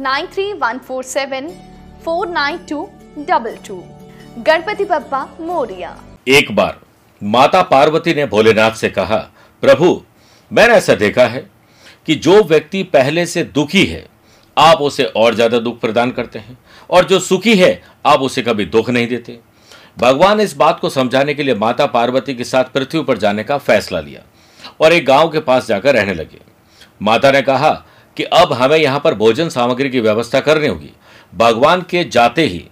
nine three one four seven four nine two double two Ganpati Bappa Morya. एक बार माता पार्वती ने भोलेनाथ से कहा, प्रभु, मैंने ऐसा देखा है कि जो व्यक्ति पहले से दुखी है, आप उसे और ज़्यादा दुख प्रदान करते हैं, और जो सुखी है, आप उसे कभी दुख नहीं देते। भगवान इस बात को समझाने के लिए माता पार्वती के साथ पृथ्वी पर जाने का फैसला लिया और एक गाँव के पास जाकर रहने लगे। माता ने कहा कि अब हमें यहाँ पर भोजन सामग्री की व्यवस्था करनी होगी। भगवान के जाते ही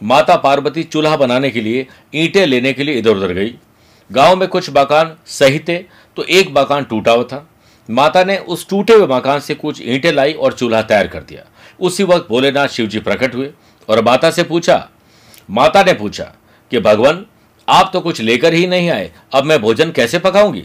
माता पार्वती चूल्हा बनाने के लिए ईंटें लेने के लिए इधर उधर गई। गाँव में कुछ मकान सही थे तो एक मकान टूटा हुआ था। माता ने उस टूटे हुए मकान से कुछ ईंटें लाई और चूल्हा तैयार कर दिया। उसी वक्त भोलेनाथ शिव जी प्रकट हुए और माता से पूछा, माता ने पूछा कि, भगवान, आप तो कुछ लेकर ही नहीं आए, अब मैं भोजन कैसे पकाऊँगी?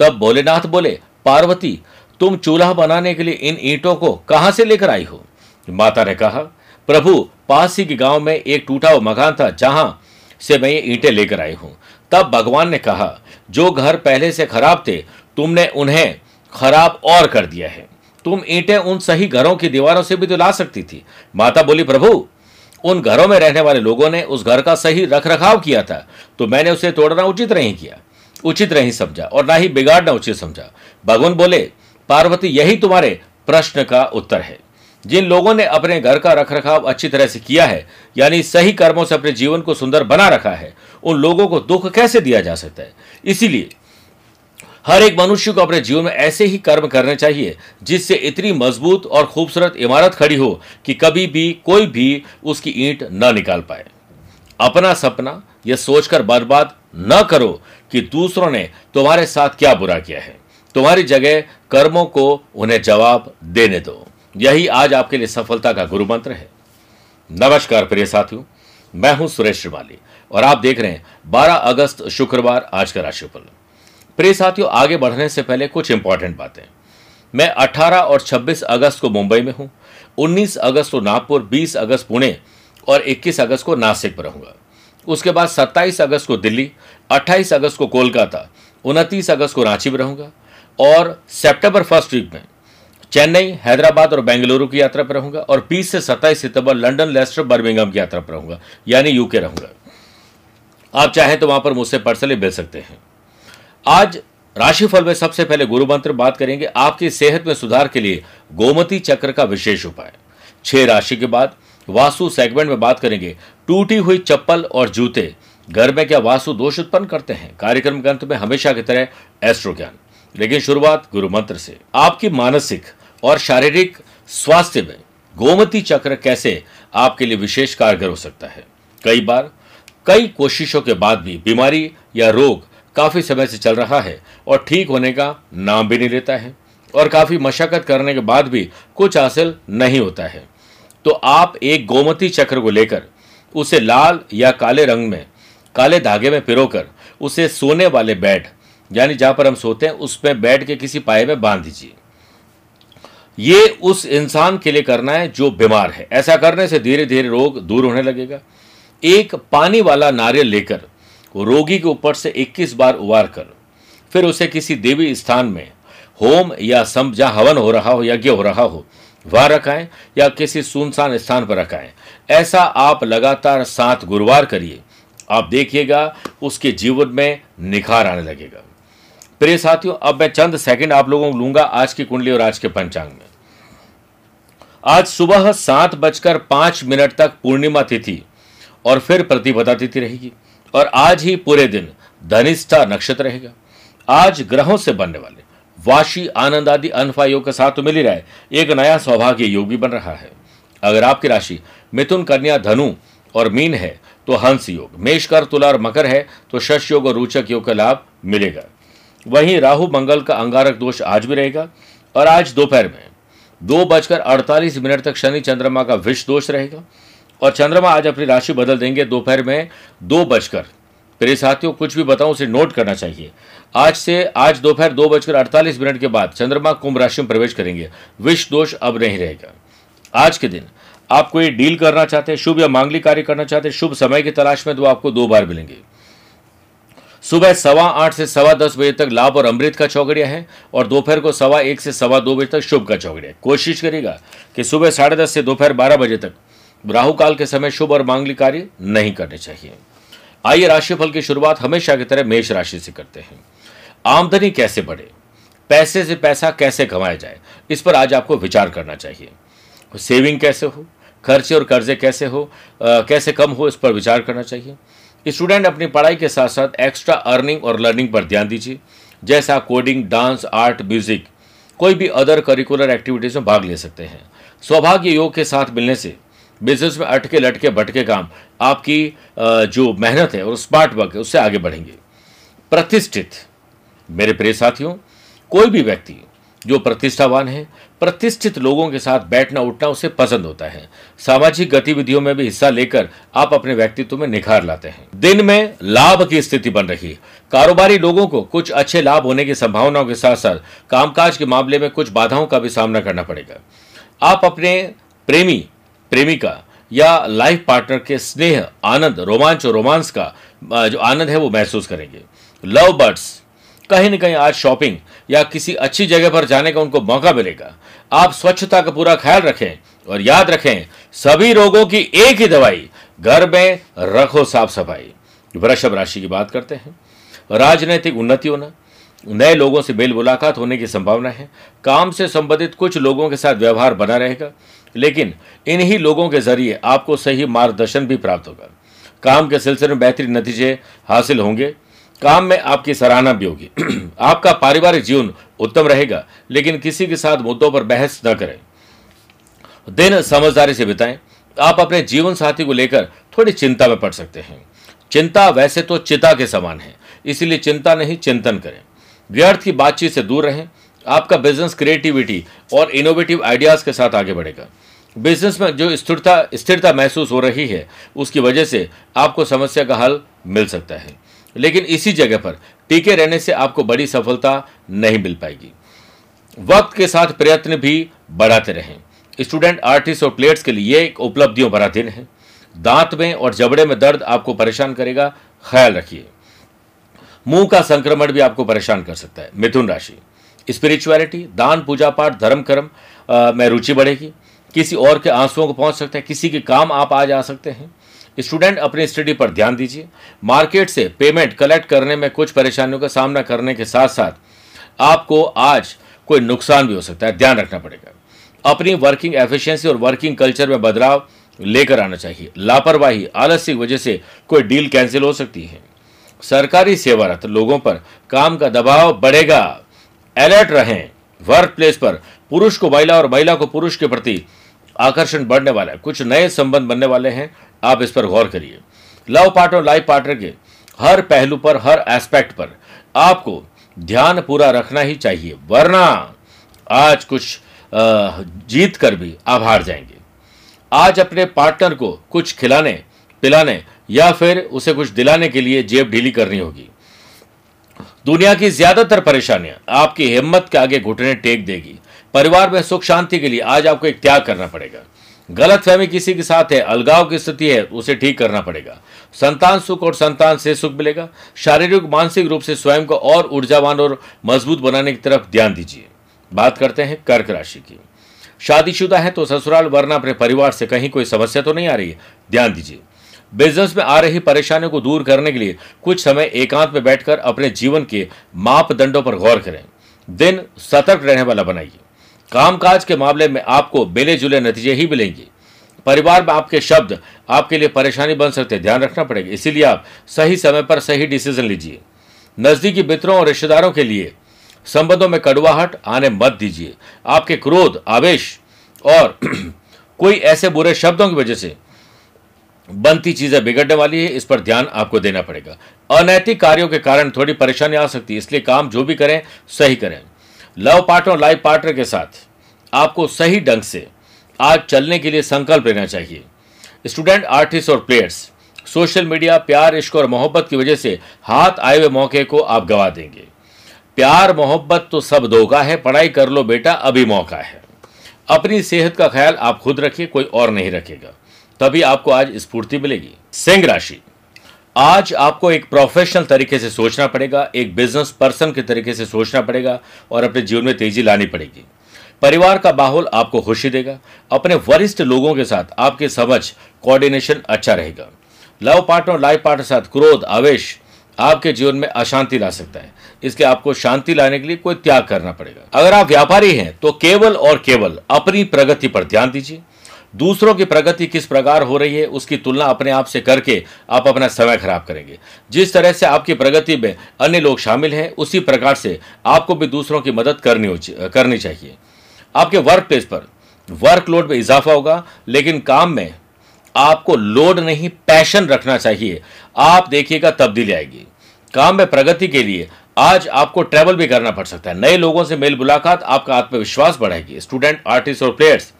तब भोलेनाथ बोले, पार्वती तुम चूल्हा बनाने के लिए इन ईंटों को कहाँ से लेकर आई हो? माता ने कहा, प्रभु, पास ही के गाँव में एक टूटा हुआ मकान था, जहाँ से मैं ये ईंटें लेकर आई हूँ। तब भगवान ने कहा, जो घर पहले से खराब थे, तुमने उन्हें खराब और कर दिया है। तुम ईंटें उन सही घरों की दीवारों से भी तो ला सकती थी। माता बोली, प्रभु, उन घरों में रहने वाले लोगों ने उस घर का सही रख रखाव किया था तो मैंने उसे तोड़ना उचित नहीं किया। उचित नहीं समझा और ना ही बिगाड़ना उचित समझा। भगवान बोले पार्वती, यही तुम्हारे प्रश्न का उत्तर है। जिन लोगों ने अपने घर का रखरखाव अच्छी तरह से किया है, यानी सही कर्मों से अपने जीवन को सुंदर बना रखा है, उन लोगों को दुख कैसे दिया जा सकता है? इसीलिए हर एक मनुष्य को अपने जीवन में ऐसे ही कर्म करने चाहिए, जिससे इतनी मज़बूत और खूबसूरत इमारत खड़ी हो कि कभी भी कोई भी उसकी ईंट न निकाल पाए। अपना सपना यह सोचकर बर्बाद न करो कि दूसरों ने तुम्हारे साथ क्या बुरा किया है। तुम्हारी जगह कर्मों को उन्हें जवाब देने दो। यही आज आपके लिए सफलता का गुरु मंत्र है। नमस्कार प्रिय साथियों, मैं हूँ सुरेश श्रीमाली और आप देख रहे हैं 12 अगस्त शुक्रवार आज का राशिफल। प्रिय साथियों, आगे बढ़ने से पहले कुछ इंपॉर्टेंट बातें। मैं 18 और 26 अगस्त को मुंबई में हूँ 19 अगस्त को नागपुर 20 अगस्त पुणे और 21 अगस्त को नासिक पर रहूँगा। उसके बाद 27 अगस्त को दिल्ली 28 अगस्त को कोलकाता 29 अगस्त को रांची में रहूँगा। और सितंबर फ़र्स्ट वीक में चेन्नई, हैदराबाद और बेंगलुरु की यात्रा पर रहूँगा और 20 से 27 सितंबर लंदन लेस्टर बर्मिंगम की यात्रा पर रहूँगा, यानी यूके रहूँगा। आप चाहें तो वहाँ पर मुझसे पर्सनली मिल सकते हैं। आज राशिफल में सबसे पहले गुरु मंत्र बात करेंगे। आपकी सेहत में सुधार के लिए गोमती चक्र का विशेष उपाय। छह राशि के बाद वास्तु सेगमेंट में बात करेंगे। टूटी हुई चप्पल और जूते, घर में क्या वास्तु दोष उत्पन्न करते हैं? कार्यक्रम के अंत में हमेशा की तरह एस्ट्रो ज्ञान लेकिन शुरुआत गुरु मंत्र से। आपकी मानसिक और शारीरिक स्वास्थ्य में गोमती चक्र कैसे आपके लिए विशेष कारगर हो सकता है? कई बार, कई कोशिशों के बाद भी बीमारी या रोग काफ़ी समय से चल रहा है और ठीक होने का नाम भी नहीं लेता है और काफ़ी मशक्कत करने के बाद भी कुछ हासिल नहीं होता है। तो आप एक गोमती चक्र को लेकर उसे लाल या काले रंग में, काले धागे में पिरोकर उसे सोने वाले बेड यानी जहाँ पर हम सोते हैं, उस पर बैठ के किसी पाए में बाँध दीजिए। ये उस इंसान के लिए करना है जो बीमार है। ऐसा करने से धीरे धीरे रोग दूर होने लगेगा। एक पानी वाला नारियल लेकर, रोगी के ऊपर से 21 बार उबार कर, फिर उसे किसी देवी स्थान में, होम या सम, जहाँ हवन हो रहा हो, यज्ञ हो रहा हो, वहाँ रखाएँ या किसी सुनसान स्थान पर रखाएँ। ऐसा आप लगातार सात गुरुवार करिए। आप देखिएगा, उसके जीवन में निखार आने लगेगा। प्रिय साथियों, अब मैं चंद सेकंड आप लोगों को लूँगा आज की कुंडली और आज के पंचांग में। आज सुबह सात बजकर पाँच मिनट तक पूर्णिमा तिथि और फिर प्रतिपदा तिथि रहेगी और आज ही पूरे दिन धनिष्ठा नक्षत्र रहेगा। आज ग्रहों से बनने वाले वाशी, आनंद आदि अनफा योग के साथ तो मिल ही रहा है। एक नया सौभाग्य योग भी बन रहा है। अगर आपकी राशि मिथुन, कन्या, धनु और मीन है तो हंस योग, मेष कर, तुला और मकर है तो शश योग और रोचक योग का लाभ मिलेगा। वहीं राहु मंगल का अंगारक दोष आज भी रहेगा और आज दोपहर में दो बजकर अड़तालीस मिनट तक शनि चंद्रमा का विष दोष रहेगा और चंद्रमा आज अपनी राशि बदल देंगे। दोपहर में दो बजकर। प्रिय साथियों, कुछ भी बताऊँ, उसे नोट करना चाहिए। आज से, आज दोपहर दो बजकर अड़तालीस मिनट के बाद चंद्रमा कुंभ राशि में प्रवेश करेंगे। विष दोष अब नहीं रहेगा। आज के दिन आप कोई डील करना चाहते हैं, शुभ या मांगलिक कार्य करना चाहते हैं, शुभ समय की तलाश में तो आपको दो बार मिलेंगे। सुबह सवा आठ से सवा दस बजे तक लाभ और अमृत का चौकड़िया है और दोपहर को सवा एक से सवा दो बजे तक शुभ का चौकड़िया कोशिश करेगा कि सुबह साढ़े दस से दोपहर बारह बजे तक राहु काल के समय शुभ और मांगलिक कार्य नहीं करने चाहिए। आइए राशिफल की शुरुआत हमेशा की तरह मेष राशि से करते हैं। आमदनी कैसे बढ़े? पैसे से पैसा कैसे कमाया जाए? इस पर आज आपको विचार करना चाहिए। सेविंग कैसे हो? खर्चे और कर्जे कैसे हो? आ, कैसे कम हो? इस पर विचार करना चाहिए। स्टूडेंट अपनी पढ़ाई के साथ साथ एक्स्ट्रा अर्निंग और लर्निंग पर ध्यान दीजिए। जैसा कोडिंग डांस आर्ट म्यूज़िक कोई भी अदर करिकुलर एक्टिविटीज़ में भाग ले सकते हैं। सौभाग्य योग के साथ मिलने से बिज़नेस में अटके लटके भटके काम, आपकी जो मेहनत है और स्मार्ट वर्क है, उससे आगे बढ़ेंगे। प्रतिष्ठित, मेरे प्रिय साथियों, कोई भी व्यक्ति जो प्रतिष्ठावान है, प्रतिष्ठित लोगों के साथ बैठना उठना उसे पसंद होता है। सामाजिक गतिविधियों में भी हिस्सा लेकर आप अपने व्यक्तित्व में निखार लाते हैं। दिन में लाभ की स्थिति बन रही है। कारोबारी लोगों को कुछ अच्छे लाभ होने की संभावनाओं के साथ साथ कामकाज के मामले में कुछ बाधाओं का भी सामना करना पड़ेगा। आप अपने प्रेमी, प्रेमिका या लाइफ पार्टनर के स्नेह, आनंद, रोमांच और रोमांस का, जो आनंद है वो महसूस करेंगे। लव बर्ड्स कहीं ना कहीं आज शॉपिंग या किसी अच्छी जगह पर जाने का उनको मौका मिलेगा। आप स्वच्छता का पूरा ख्याल रखें और याद रखें, सभी रोगों की एक ही दवाई, घर में रखो साफ़ सफ़ाई। वृषभ राशि की बात करते हैं। राजनीतिक उन्नति होना नए लोगों से मेल मुलाकात होने की संभावना है। काम से संबंधित कुछ लोगों के साथ व्यवहार बना रहेगा, लेकिन इन्हीं लोगों के ज़रिए आपको सही मार्गदर्शन भी प्राप्त होगा। काम के सिलसिले में बेहतरीन नतीजे हासिल होंगे। काम में आपकी सराहना भी होगी। आपका पारिवारिक जीवन उत्तम रहेगा, लेकिन किसी के साथ मुद्दों पर बहस न करें। दिन समझदारी से बिताएँ। आप अपने जीवन साथी को लेकर थोड़ी चिंता में पड़ सकते हैं। चिंता वैसे तो चिता के समान है, इसीलिए चिंता नहीं, चिंतन करें। व्यर्थ की बातचीत से दूर रहें। आपका बिज़नेस क्रिएटिविटी और इनोवेटिव आइडियाज़ के साथ आगे बढ़ेगा। बिज़नेस में जो स्थिरता स्थिरता महसूस हो रही है, उसकी वजह से आपको समस्या का हल मिल सकता है। लेकिन इसी जगह पर टीके रहने से आपको बड़ी सफलता नहीं मिल पाएगी। वक्त के साथ प्रयत्न भी बढ़ाते रहें। स्टूडेंट, आर्टिस्ट और प्लेयर्स के लिए एक उपलब्धियों भरा दिन है। दांत में और जबड़े में दर्द आपको परेशान करेगा, ख्याल रखिए। मुँह का संक्रमण भी आपको परेशान कर सकता है। मिथुन राशि। स्पिरिचुअलिटी, दान, पूजा पाठ, धर्म कर्म में रुचि बढ़ेगी। किसी और के आंसुओं को पहुँच सकते हैं। किसी के काम आप आज आ सकते हैं। स्टूडेंट अपनी स्टडी पर ध्यान दीजिए। मार्केट से पेमेंट कलेक्ट करने में कुछ परेशानियों का सामना करने के साथ साथ आपको आज कोई नुकसान भी हो सकता है। ध्यान रखना पड़ेगा। अपनी वर्किंग एफिशिएंसी और वर्किंग कल्चर में बदलाव लेकर आना चाहिए। लापरवाही, आलस्य की वजह से कोई डील कैंसिल हो सकती है। सरकारी सेवारत लोगों पर काम का दबाव बढ़ेगा। अलर्ट रहें। वर्क प्लेस पर पुरुष को महिला और महिला को पुरुष के प्रति आकर्षण बढ़ने वाला है। कुछ नए संबंध बनने वाले हैं। आप इस पर गौर करिए। लव पार्टनर और लाइफ पार्टनर के हर पहलू पर, हर एस्पेक्ट पर आपको ध्यान पूरा रखना ही चाहिए, वरना आज कुछ जीत कर भी आप हार जाएँगे। आज अपने पार्टनर को कुछ खिलाने, पिलाने या फिर उसे कुछ दिलाने के लिए जेब ढीली करनी होगी। दुनिया की ज़्यादातर परेशानियाँ आपकी हिम्मत के आगे घुटने टेक देगी। परिवार में सुख शांति के लिए आज आपको एक त्याग करना पड़ेगा। गलत फहमी किसी के साथ है, अलगाव की स्थिति है, उसे ठीक करना पड़ेगा। संतान सुख और संतान से सुख मिलेगा। शारीरिक, मानसिक रूप से स्वयं को और ऊर्जावान और मज़बूत बनाने की तरफ़ ध्यान दीजिए। बात करते हैं कर्क राशि की। शादीशुदा है तो ससुराल, वरना अपने परिवार से कहीं कोई समस्या तो नहीं आ रही है? ध्यान दीजिए। बिज़नेस में आ रही परेशानियों को दूर करने के लिए कुछ समय एकांत में बैठकर अपने जीवन के मापदंडों पर गौर करें। दिन सतर्क रहने वाला बनाइए। कामकाज के मामले में आपको मिले जुले नतीजे ही मिलेंगे। परिवार में आपके शब्द आपके लिए परेशानी बन सकते हैं, ध्यान रखना पड़ेगा। इसीलिए आप सही समय पर सही डिसीज़न लीजिए। नजदीकी मित्रों और रिश्तेदारों के लिए संबंधों में कड़वाहट आने मत दीजिए। आपके क्रोध, आवेश और कोई ऐसे बुरे शब्दों की वजह से बनती चीज़ें बिगड़ने वाली है, इस पर ध्यान आपको देना पड़ेगा। अनैतिक कार्यों के कारण थोड़ी परेशानी आ सकती है, इसलिए काम जो भी करें, सही करें। लव पार्टनर और लाइफ पार्टनर के साथ आपको सही ढंग से आज चलने के लिए संकल्प लेना चाहिए। स्टूडेंट, आर्टिस्ट और प्लेयर्स, सोशल मीडिया, प्यार, इश्क और मोहब्बत की वजह से हाथ आए हुए मौके को आप गवा देंगे। प्यार, मोहब्बत तो सब धोखा है, पढ़ाई कर लो बेटा, अभी मौका है। अपनी सेहत का ख्याल आप खुद रखिए, कोई और नहीं रखेगा। तभी आपको आज स्फूर्ति मिलेगी। सिंह राशि। आज आपको एक प्रोफेशनल तरीके से सोचना पड़ेगा, एक बिज़नेस पर्सन के तरीके से सोचना पड़ेगा और अपने जीवन में तेज़ी लानी पड़ेगी। परिवार का माहौल आपको खुशी देगा, अपने वरिष्ठ लोगों के साथ आपकी समझ कोऑर्डिनेशन अच्छा रहेगा। लव पार्टनर लाइफ पार्टनर साथ क्रोध, आवेश आपके जीवन में अशांति ला सकता है। इसलिए आपको शांति लाने के लिए कोई त्याग करना पड़ेगा। अगर आप व्यापारी हैं तो केवल और केवल अपनी प्रगति पर ध्यान दीजिए। दूसरों की प्रगति किस प्रकार हो रही है, उसकी तुलना अपने आप से करके आप अपना समय खराब करेंगे। जिस तरह से आपकी प्रगति में अन्य लोग शामिल हैं, उसी प्रकार से आपको भी दूसरों की मदद करनी करनी चाहिए। आपके वर्क प्लेस पर वर्कलोड में इजाफा होगा, लेकिन काम में आपको लोड नहीं पैशन रखना चाहिए। आप देखिएगा, तब्दीली आएगी। काम में प्रगति के लिए आज आपको ट्रैवल भी करना पड़ सकता है। नए लोगों से मेल मुलाकात आपका आत्मविश्वास बढ़ाएगी। स्टूडेंट आर्टिस्ट और प्लेयर्स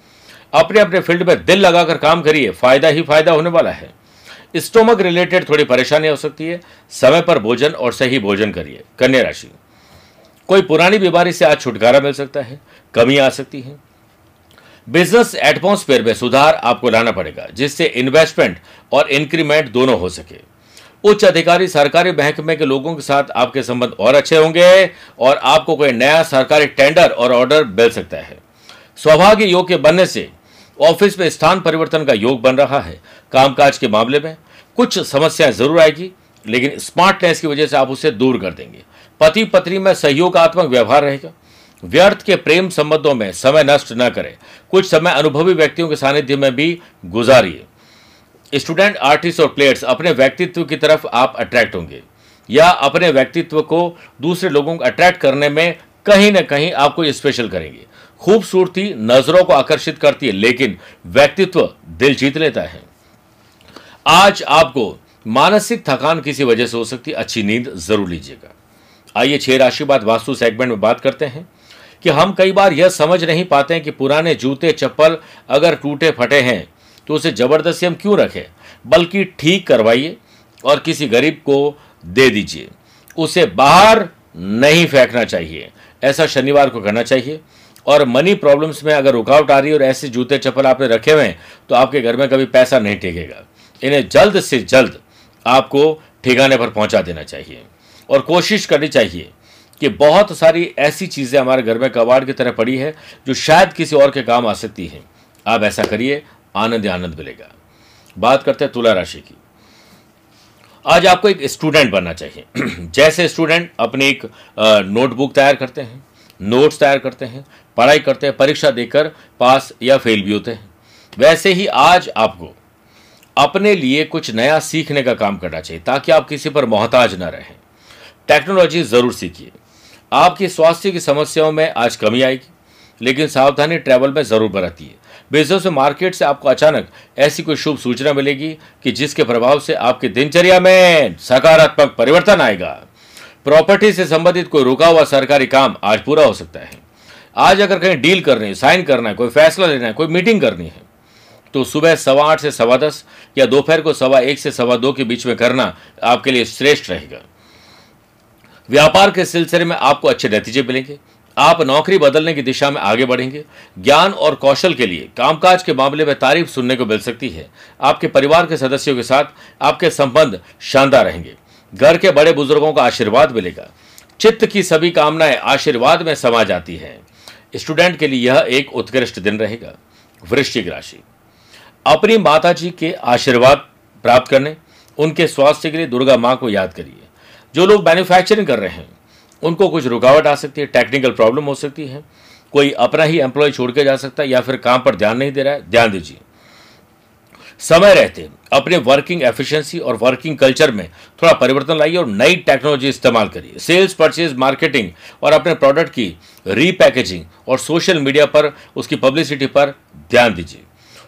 अपने अपने फ़ील्ड में दिल लगाकर काम करिए, फ़ायदा ही फ़ायदा होने वाला है। स्टोमक रिलेटेड थोड़ी परेशानी हो सकती है। समय पर भोजन और सही भोजन करिए, कन्या राशि। कोई पुरानी बीमारी से आज छुटकारा मिल सकता है, कमी आ सकती है। बिज़नेस एटमोस्फेयर में सुधार आपको लाना पड़ेगा, जिससे इन्वेस्टमेंट और इंक्रीमेंट दोनों हो सके। उच्च अधिकारी सरकारी महकमे के लोगों के साथ आपके संबंध और अच्छे होंगे और आपको कोई नया सरकारी टेंडर और ऑर्डर मिल सकता है। सौभाग्य योग के बनने से ऑफ़िस में स्थान परिवर्तन का योग बन रहा है। कामकाज के मामले में कुछ समस्याएँ ज़रूर आएगी, लेकिन स्मार्टनेस की वजह से आप उसे दूर कर देंगे। पति पत्नी में सहयोगात्मक व्यवहार रहेगा। व्यर्थ के प्रेम संबंधों में समय नष्ट न करें। कुछ समय अनुभवी व्यक्तियों के सानिध्य में भी गुजारिए। स्टूडेंट, आर्टिस्ट और प्लेयर्स, अपने व्यक्तित्व की तरफ़ आप अट्रैक्ट होंगे। या अपने व्यक्तित्व को दूसरे लोगों को अट्रैक्ट करने में कहीं ना कहीं आपको स्पेशल करेंगे। खूबसूरती नज़रों को आकर्षित करती है, लेकिन व्यक्तित्व दिल जीत लेता है। आज आपको मानसिक थकान किसी वजह से हो सकती है, अच्छी नींद ज़रूर लीजिएगा। आइए छह राशि बाद वास्तु सेगमेंट में बात करते हैं कि हम कई बार यह समझ नहीं पाते हैं कि पुराने जूते, चप्पल अगर टूटे फटे हैं तो उसे ज़बरदस्ती हम क्यों रखें? बल्कि ठीक करवाइए और किसी गरीब को दे दीजिए। उसे बाहर नहीं फेंकना चाहिए। ऐसा शनिवार को करना चाहिए। और मनी प्रॉब्लम्स में अगर रुकावट आ रही है और ऐसे जूते चप्पल आपने रखे हुए हैं तो आपके घर में कभी पैसा नहीं टेकेगा। इन्हें जल्द से जल्द आपको ठिकाने पर पहुँचा देना चाहिए और कोशिश करनी चाहिए कि बहुत सारी ऐसी चीज़ें हमारे घर में कबाड़ की तरह पड़ी है, जो शायद किसी और के काम आ सकती हैं। आप ऐसा करिए, आनंद आनंद मिलेगा। बात करते हैं तुला राशि की। आज आपको एक स्टूडेंट बनना चाहिए। जैसे स्टूडेंट अपनी एक नोटबुक तैयार करते हैं। नोट्स तैयार करते हैं, पढ़ाई करते हैं, परीक्षा देकर पास या फेल भी होते हैं। वैसे ही आज आपको अपने लिए कुछ नया सीखने का काम करना चाहिए, ताकि आप किसी पर मोहताज न रहें। टेक्नोलॉजी ज़रूर सीखिए। आपकी स्वास्थ्य की समस्याओं में आज कमी आएगी, लेकिन सावधानी ट्रैवल में ज़रूर बरतिए बिज़नेस में मार्केट से आपको अचानक ऐसी कोई शुभ सूचना मिलेगी कि जिसके प्रभाव से आपकी दिनचर्या में सकारात्मक परिवर्तन आएगा। प्रॉपर्टी से संबंधित कोई रुका हुआ सरकारी काम आज पूरा हो सकता है। आज अगर कहीं डील करनी है, साइन करना है, कोई फैसला लेना है, कोई मीटिंग करनी है तो सुबह सवा आठ से सवा दस या दोपहर को सवा एक से सवा दो के बीच में करना आपके लिए श्रेष्ठ रहेगा। व्यापार के सिलसिले में आपको अच्छे नतीजे मिलेंगे। आप नौकरी बदलने की दिशा में आगे बढ़ेंगे। ज्ञान और कौशल के लिए कामकाज के मामले में तारीफ़ सुनने को मिल सकती है। आपके परिवार के सदस्यों के साथ आपके संबंध शानदार रहेंगे। घर के बड़े बुज़ुर्गों का आशीर्वाद मिलेगा। चित्त की सभी कामनाएँ आशीर्वाद में समा जाती हैं। स्टूडेंट के लिए यह एक उत्कृष्ट दिन रहेगा। वृश्चिक राशि। अपनी माता जी के आशीर्वाद प्राप्त करने, उनके स्वास्थ्य के लिए दुर्गा माँ को याद करिए। जो लोग मैन्युफैक्चरिंग कर रहे हैं, उनको कुछ रुकावट आ सकती है टेक्निकल प्रॉब्लम हो सकती है। कोई अपना ही एम्प्लॉय छोड़ के जा सकता है या फिर काम पर ध्यान नहीं दे रहा है, ध्यान दीजिए। समय रहते अपने वर्किंग एफिशिएंसी और वर्किंग कल्चर में थोड़ा परिवर्तन लाइए और नई टेक्नोलॉजी इस्तेमाल करिए। सेल्स परचेज मार्केटिंग और अपने प्रोडक्ट की रीपैकेजिंग और सोशल मीडिया पर, उसकी पब्लिसिटी पर ध्यान दीजिए।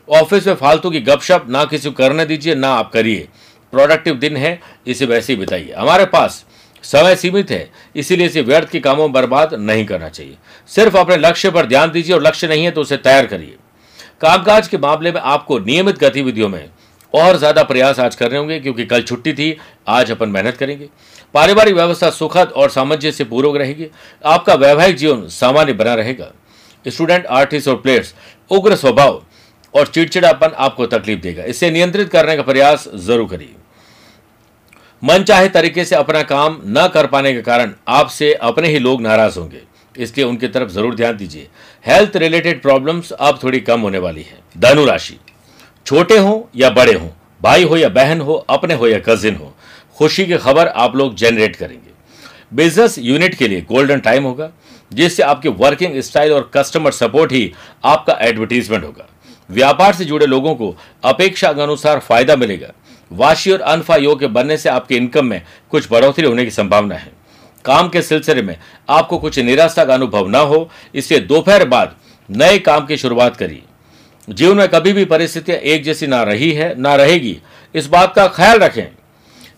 ऑफ़िस में फालतू की गपशप ना किसी को करने दीजिए, ना आप करिए। प्रोडक्टिव दिन है, इसे वैसे ही बिताइए। हमारे पास समय सीमित है, इसीलिए इसे व्यर्थ के कामों में बर्बाद नहीं करना चाहिए। सिर्फ़ अपने लक्ष्य पर ध्यान दीजिए और लक्ष्य नहीं है तो उसे तैयार करिए। कामकाज के मामले में आपको नियमित गतिविधियों में और ज़्यादा प्रयास आज करने होंगे, क्योंकि कल छुट्टी थी, आज अपन मेहनत करेंगे। पारिवारिक व्यवस्था सुखद और सामंजस्य से पूर्वक रहेगी। आपका वैवाहिक जीवन सामान्य बना रहेगा। स्टूडेंट, आर्टिस्ट और प्लेयर्स, उग्र स्वभाव और चिड़चिड़ापन आपको तकलीफ़ देगा। इसे नियंत्रित करने का प्रयास ज़रूर करिए। मन चाहे तरीके से अपना काम न कर पाने के कारण आपसे अपने ही लोग नाराज़ होंगे। इसलिए उनकी तरफ़ ज़रूर ध्यान दीजिए। हेल्थ रिलेटेड प्रॉब्लम्स अब थोड़ी कम होने वाली है। धनु राशि। छोटे हो या बड़े हो, भाई हो या बहन हो, अपने हो या कजिन हो, खुशी की खबर आप लोग जनरेट करेंगे। बिज़नेस यूनिट के लिए गोल्डन टाइम होगा, जिससे आपके वर्किंग स्टाइल और कस्टमर सपोर्ट ही आपका एडवर्टीजमेंट होगा। व्यापार से जुड़े लोगों को अपेक्षा के अनुसार फ़ायदा मिलेगा। वाशी और अनफा योग के बनने से आपके इनकम में कुछ बढ़ोतरी होने की संभावना है। काम के सिलसिले में आपको कुछ निराशा का अनुभव न हो, इसलिए दोपहर बाद नए काम की शुरुआत करिए। जीवन में कभी भी परिस्थितियाँ एक जैसी ना रही है, ना रहेगी। इस बात का ख्याल रखें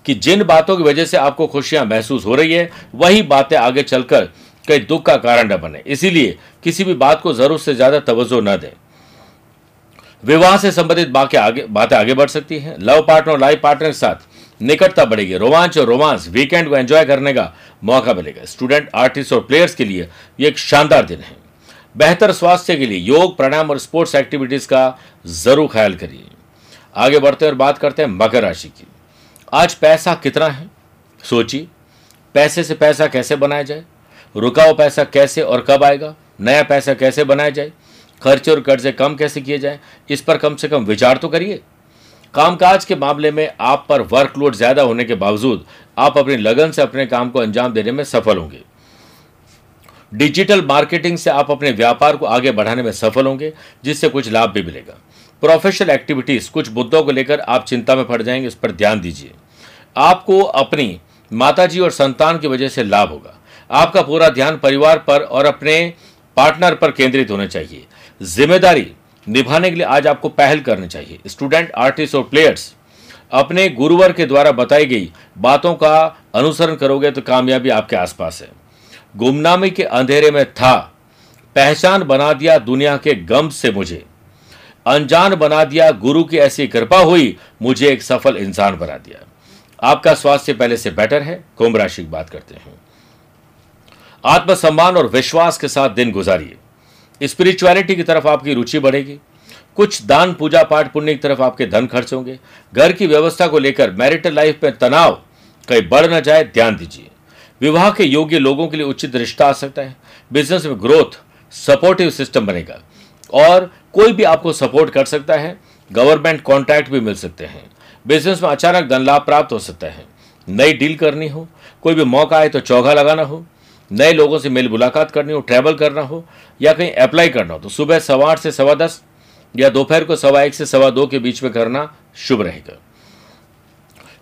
कि जिन बातों की वजह से आपको खुशियाँ महसूस हो रही है, वही बातें आगे चलकर कई दुख का कारण न बने। इसीलिए किसी भी बात को ज़रूरत से ज़्यादा तवज्जो न दें। विवाह से संबंधित बातें आगे बातें आगे बढ़ सकती हैं। लव पार्टनर और लाइफ पार्टनर के साथ निकटता बढ़ेगी। रोमांच और रोमांस वीकेंड को एंजॉय करने का मौका मिलेगा। स्टूडेंट आर्टिस्ट और प्लेयर्स के लिए ये एक शानदार दिन है। बेहतर स्वास्थ्य के लिए योग, प्राणायाम और स्पोर्ट्स एक्टिविटीज़ का ज़रूर ख्याल करिए। आगे बढ़ते और बात करते हैं मकर राशि की। आज पैसा कितना है? सोचिए। पैसे से पैसा कैसे बनाया जाए? रुका हुआ पैसा कैसे और कब आएगा? नया पैसा कैसे बनाया जाए? खर्चे और कर्जे कम कैसे किए जाए? इस पर कम से कम विचार तो करिए। कामकाज के मामले में आप पर वर्कलोड ज़्यादा होने के बावजूद आप अपनी लगन से अपने काम को अंजाम देने में सफल होंगे। डिजिटल मार्केटिंग से आप अपने व्यापार को आगे बढ़ाने में सफल होंगे, जिससे कुछ लाभ भी मिलेगा। प्रोफेशनल एक्टिविटीज़ कुछ मुद्दों को लेकर आप चिंता में पड़ जाएँगे, इस पर ध्यान दीजिए। आपको अपनी माताजी और संतान की वजह से लाभ होगा। आपका पूरा ध्यान परिवार पर और अपने पार्टनर पर केंद्रित होना चाहिए। ज़िम्मेदारी निभाने के लिए आज आपको पहल करनी चाहिए। स्टूडेंट आर्टिस्ट और प्लेयर्स अपने गुरुवर के द्वारा बताई गई बातों का अनुसरण करोगे तो कामयाबी आपके आसपास है। गुमनामी के अंधेरे में था। पहचान बना दिया दुनिया के गम से मुझे। अनजान बना दिया गुरु की ऐसी कृपा हुई, मुझे एक सफल इंसान बना दिया। आपका स्वास्थ्य पहले से बेटर है। कुंभ राशि की बात करते हैं। आत्मसम्मान और विश्वास के साथ दिन गुजारिए। स्पिरिचुअलिटी की तरफ़ आपकी रुचि बढ़ेगी। कुछ दान, पूजा पाठ, पुण्य की तरफ़ आपके धन खर्च होंगे। घर की व्यवस्था को लेकर मैरिटल लाइफ में तनाव कहीं बढ़ न जाए, ध्यान दीजिए। विवाह के योग्य लोगों के लिए उचित रिश्ता आ सकता है। बिज़नेस में ग्रोथ सपोर्टिव सिस्टम बनेगा। और कोई भी आपको सपोर्ट कर सकता है। गवर्नमेंट कॉन्ट्रैक्ट भी मिल सकते हैं। बिज़नेस में अचानक धन लाभ प्राप्त हो सकता है। नई डील करनी हो, कोई भी मौका आए तो चौघा लगाना हो। नए लोगों से मेल मुलाकात करनी हो ट्रैवल करना हो, या कहीं अप्लाई करना हो तो सुबह सवा आठ से सवा दस या दोपहर को सवा एक से सवा दो के बीच में करना शुभ रहेगा।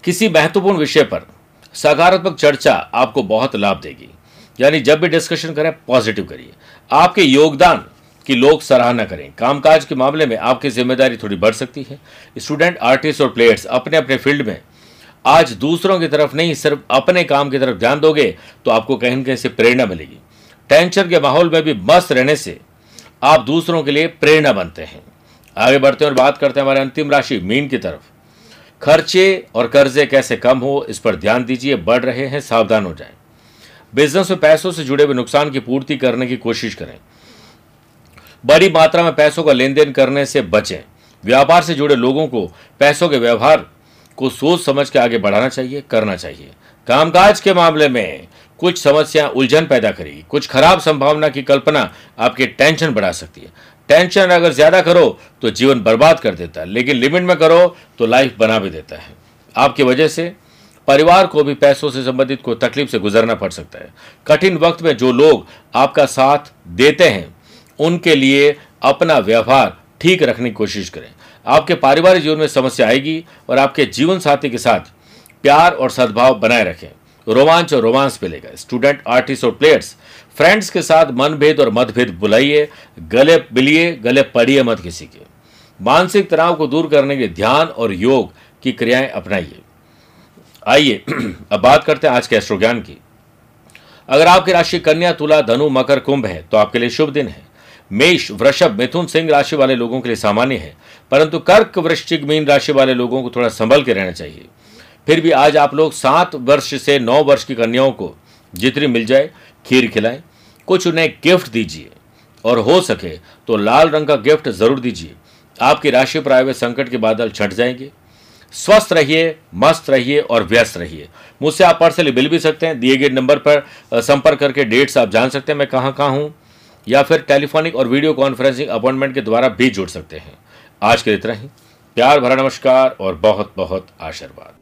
किसी महत्वपूर्ण विषय पर सकारात्मक चर्चा आपको बहुत लाभ देगी। यानी जब भी डिस्कशन करें पॉजिटिव करिए। आपके योगदान की लोग सराहना करें। कामकाज के मामले में आपकी ज़िम्मेदारी थोड़ी बढ़ सकती है। स्टूडेंट आर्टिस्ट और प्लेयर्स अपने अपने फ़ील्ड में आज दूसरों की तरफ़ नहीं, सिर्फ़ अपने काम की तरफ़ ध्यान दोगे तो आपको कहीं न कहीं से प्रेरणा मिलेगी। टेंशन के माहौल में भी मस्त रहने से आप दूसरों के लिए प्रेरणा बनते हैं। आगे बढ़ते हैं और बात करते हैं हमारे अंतिम राशि, मीन की तरफ़। खर्चे और कर्जे कैसे कम हो, इस पर ध्यान दीजिए, बढ़ रहे हैं, सावधान हो जाएँ। बिज़नेस में पैसों से जुड़े हुए नुकसान की पूर्ति करने की कोशिश करें। बड़ी मात्रा में पैसों का लेन देन करने से बचें। व्यापार से जुड़े लोगों को पैसों के व्यवहार को सोच समझ के आगे बढ़ाना चाहिए, करना चाहिए। कामकाज के मामले में कुछ समस्या उलझन पैदा करेगी, कुछ खराब संभावना की कल्पना आपके टेंशन बढ़ा सकती है। टेंशन अगर ज़्यादा करो तो जीवन बर्बाद कर देता है, लेकिन लिमिट में करो तो लाइफ बना भी देता है। आपकी वजह से परिवार को भी पैसों से संबंधित कोई तकलीफ़ से गुजरना पड़ सकता है। कठिन वक्त में जो लोग आपका साथ देते हैं, उनके लिए अपना व्यवहार ठीक रखने की कोशिश करें। आपके पारिवारिक जीवन में समस्या आएगी और आपके जीवन साथी के साथ प्यार और सद्भाव बनाए रखें। रोमांच और रोमांस मिलेगा स्टूडेंट, आर्टिस्ट और प्लेयर्स, फ्रेंड्स के साथ मनभेद और मतभेद बुलाइए, गले मिलिए, गले पड़िए मत किसी के। मानसिक तनाव को दूर करने के ध्यान और योग की क्रियाएँ अपनाइए। आइए, अब बात करते हैं आज के एस्ट्रो ज्ञान की। अगर आपकी राशि कन्या, तुला, धनु, मकर, कुंभ है तो आपके लिए शुभ दिन है। मेष, वृषभ, मिथुन, सिंह राशि वाले लोगों के लिए सामान्य है, परंतु कर्क, वृश्चिक, मीन राशि वाले लोगों को थोड़ा संभल के रहना चाहिए। फिर भी आज आप लोग सात वर्ष से नौ वर्ष की कन्याओं को जितनी मिल जाए, खीर खिलाएँ, कुछ उन्हें गिफ्ट दीजिए, और हो सके तो लाल रंग का गिफ्ट ज़रूर दीजिए। आपकी राशि पर आए हुए संकट के बादल छट जाएँगे। स्वस्थ रहिए, मस्त रहिए और व्यस्त रहिए। मुझसे आप पर्सनली मिल भी सकते हैं, दिए गए नंबर पर संपर्क करके डेट्स आप जान सकते हैं, मैं कहाँ कहाँ हूँ या फिर टेलीफोनिक और वीडियो कॉन्फ्रेंसिंग अपॉइंटमेंट के द्वारा भी जुड़ सकते हैं। आज के इतना ही। प्यार भरा नमस्कार और बहुत बहुत आशीर्वाद।